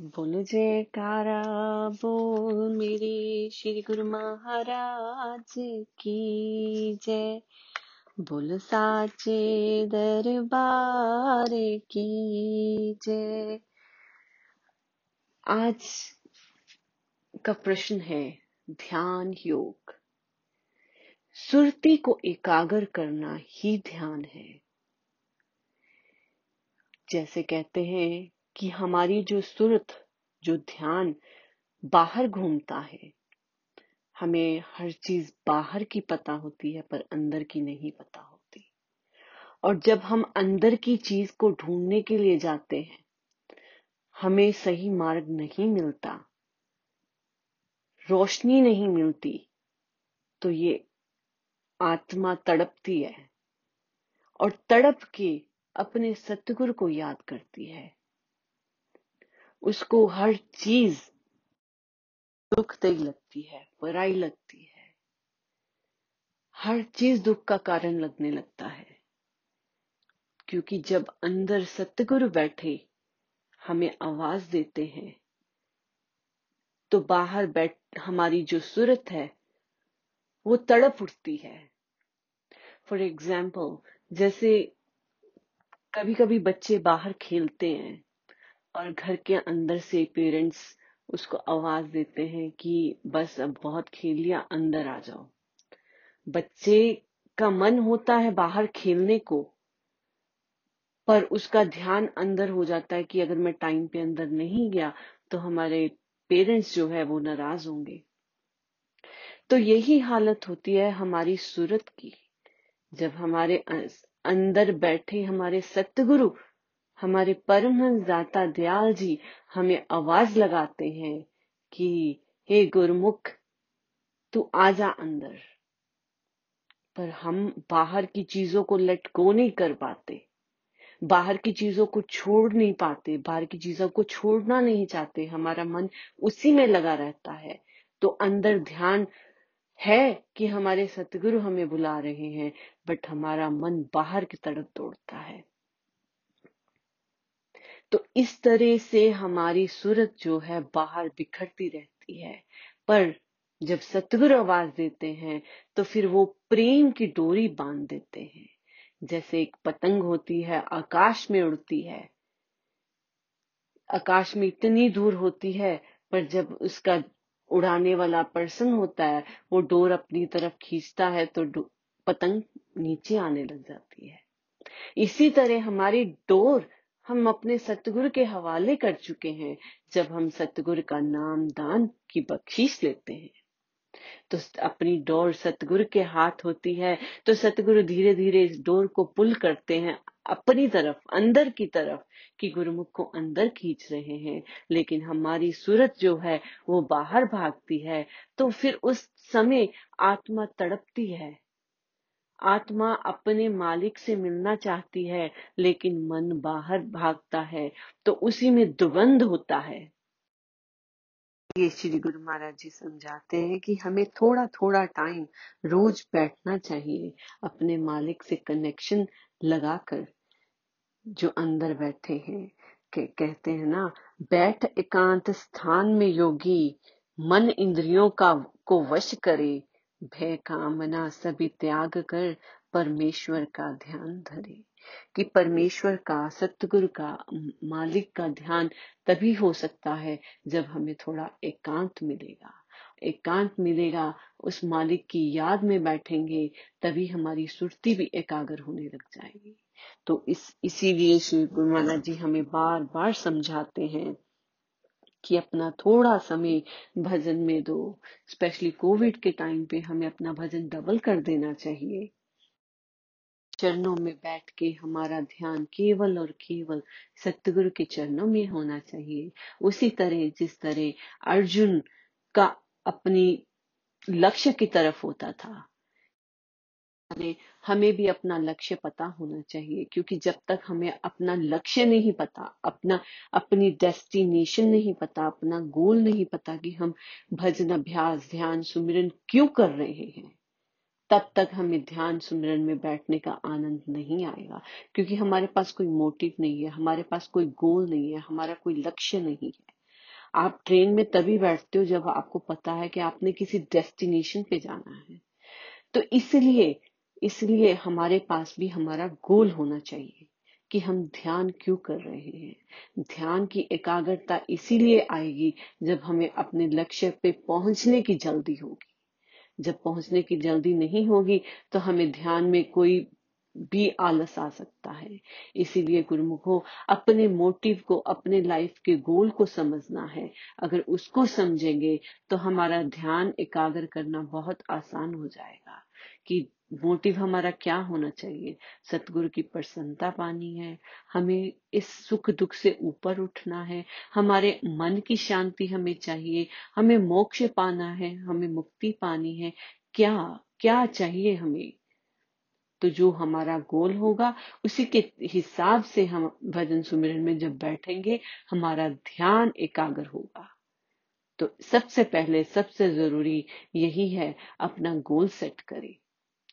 बोल जयकारा, बोल मेरे श्री गुरु महाराज की जय। बोल साचे दरबार की जय। आज का प्रश्न है, ध्यान योग। सुरती को एकाग्र करना ही ध्यान है। जैसे कहते हैं कि हमारी जो सुरत, जो ध्यान बाहर घूमता है, हमें हर चीज़ बाहर की पता होती है, पर अंदर की नहीं पता होती। और जब हम अंदर की चीज़ को ढूँढने के लिए जाते हैं, हमें सही मार्ग नहीं मिलता, रोशनी नहीं मिलती तो ये आत्मा तड़पती है और तड़प के अपने सतगुरु को याद करती है। उसको हर चीज़ दुखदायी लगती है, बुराई लगती है। हर चीज़ दुख का कारण लगने लगता है। क्योंकि जब अंदर सतगुरु बैठे, हमें आवाज़ देते हैं तो बाहर बैठ, हमारी जो सूरत है, वो तड़प उठती है। फॉर एग्ज़ाम्पल जैसे कभी कभी बच्चे बाहर खेलते हैं और घर के अंदर से पेरेंट्स उसको आवाज़ देते हैं कि बस अब बहुत खेल लिया अंदर आ जाओ। बच्चे का मन होता है बाहर खेलने को, पर उसका ध्यान अंदर हो जाता है कि अगर मैं टाइम पे अंदर नहीं गया तो हमारे पेरेंट्स जो है वो नाराज़ होंगे। तो यही हालत होती है हमारी सूरत की। जब हमारे अंदर बैठे हमारे सतगुरु हमारे परमहंस दाता दयाल जी हमें आवाज़ लगाते हैं कि, हे गुरमुख, तू आजा अंदर। पर हम बाहर की चीज़ों को लेट गो नहीं कर पाते। बाहर की चीज़ों को छोड़ नहीं पाते, बाहर की चीज़ों को छोड़ना नहीं चाहते। हमारा मन उसी में लगा रहता है। तो अंदर ध्यान है कि हमारे सतगुरु हमें बुला रहे हैं, बट हमारा मन बाहर की तरफ़ दौड़ता है। तो इस तरह से हमारी सूरत जो है बाहर बिखरती रहती है। पर जब सतगुरु आवाज़ देते हैं तो फिर वो प्रेम की डोरी बाँध देते हैं। जैसे एक पतंग होती है, आकाश में उड़ती है। आकाश में इतनी दूर होती है, पर जब उसका उड़ाने वाला पर्सन होता है, वो डोर अपनी तरफ़ खींचता है तो पतंग नीचे आने लग जाती है। इसी तरह हमारी डोर हम अपने सतगुरु के हवाले कर चुके हैं, जब हम सतगुरु का नाम दान की बख्शीश लेते हैं। तो अपनी डोर सतगुरु के हाथ होती है तो सतगुरु धीरे धीरे इस डोर को पुल करते हैं, अपनी तरफ़, अंदर की तरफ़, कि गुरुमुख को अंदर खींच रहे हैं। लेकिन हमारी सूरत जो है, वो बाहर भागती है तो फिर उस समय आत्मा तड़पती है। आत्मा अपने मालिक से मिलना चाहती है, लेकिन मन बाहर भागता है तो उसी में द्वंद होता है। ये श्री गुरु महाराज जी समझाते हैं कि हमें थोड़ा थोड़ा टाइम रोज बैठना चाहिए, अपने मालिक से कनेक्शन लगाकर जो अंदर बैठे हैं। के, कहते हैं ना, बैठ एकांत स्थान में योगी, मन इंद्रियों का, को वश करे भय कामना सभी त्याग कर परमेश्वर का ध्यान धरे। कि परमेश्वर का, सतगुरु का, मालिक का ध्यान तभी हो सकता है जब हमें थोड़ा एकांत मिलेगा। एकांत मिलेगा, उस मालिक की याद में बैठेंगे, तभी हमारी सुरती भी एकाग्र होने लग जाएगी। तो इस, इसीलिए श्री गुरु महाराज जी हमें बार बार समझाते हैं कि अपना थोड़ा समय भजन में दो। स्पेशली कोविड के टाइम पे हमें अपना भजन डबल कर देना चाहिए। चरणों में बैठ के हमारा ध्यान केवल और केवल सतगुरु के चरणों में होना चाहिए। उसी तरह, जिस तरह अर्जुन का अपनी लक्ष्य की तरफ़ होता था हमें भी अपना लक्ष्य पता होना चाहिए, क्योंकि जब तक हमें अपना लक्ष्य नहीं पता, अपना, अपनी डेस्टिनेशन नहीं पता, अपना गोल नहीं पता कि हम भजन, अभ्यास, ध्यान, सुमिरन क्यों कर रहे हैं, तब तक हमें ध्यान, सुमिरन में बैठने का आनंद नहीं आएगा, क्योंकि हमारे पास कोई मोटिव नहीं है, हमारे पास कोई गोल नहीं है, हमारा कोई लक्ष्य नहीं है। आप ट्रेन में तभी बैठते हो जब आपको पता है कि आपने किसी डेस्टिनेशन पे जाना है। तो इसलिए इसलिए हमारे पास भी हमारा गोल होना चाहिए कि हम ध्यान क्यों कर रहे हैं। ध्यान की एकाग्रता इसीलिए आएगी जब हमें अपने लक्ष्य पे पहुँचने की जल्दी होगी। जब पहुँचने की जल्दी नहीं होगी तो हमें ध्यान में कोई भी आलस आ सकता है। इसीलिए गुरुमुखो, अपने मोटिव को, अपने लाइफ के गोल को समझना है। अगर उसको समझेंगे तो हमारा ध्यान एकाग्र करना बहुत आसान हो जाएगा कि मोटिव हमारा क्या होना चाहिए? सतगुरु की प्रसन्नता पानी है। हमें इस सुख दुख से ऊपर उठना है। हमारे मन की शांति हमें चाहिए। हमें मोक्ष पाना है। हमें मुक्ति पानी है। क्या क्या चाहिए हमें? तो जो हमारा गोल होगा, उसी के हिसाब से हम भजन सुमिरन में जब बैठेंगे, हमारा ध्यान एकाग्र होगा। तो सबसे पहले, सबसे ज़रूरी यही है, अपना गोल सेट करें।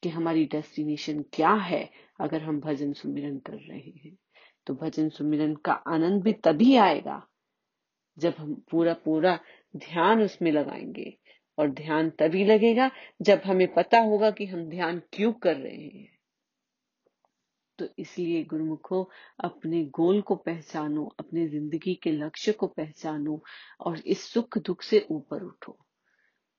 कि हमारी डेस्टिनेशन क्या है अगर हम भजन सुमिरन कर रहे हैं। तो भजन सुमिरन का आनंद भी तभी आएगा जब हम पूरा पूरा ध्यान उसमें लगाएँगे और ध्यान तभी लगेगा जब हमें पता होगा कि हम ध्यान क्यों कर रहे हैं। तो इसलिए गुरुमुखो, अपने गोल को पहचानो, अपने ज़िंदगी के लक्ष्य को पहचानो और इस सुख दुख से ऊपर उठो।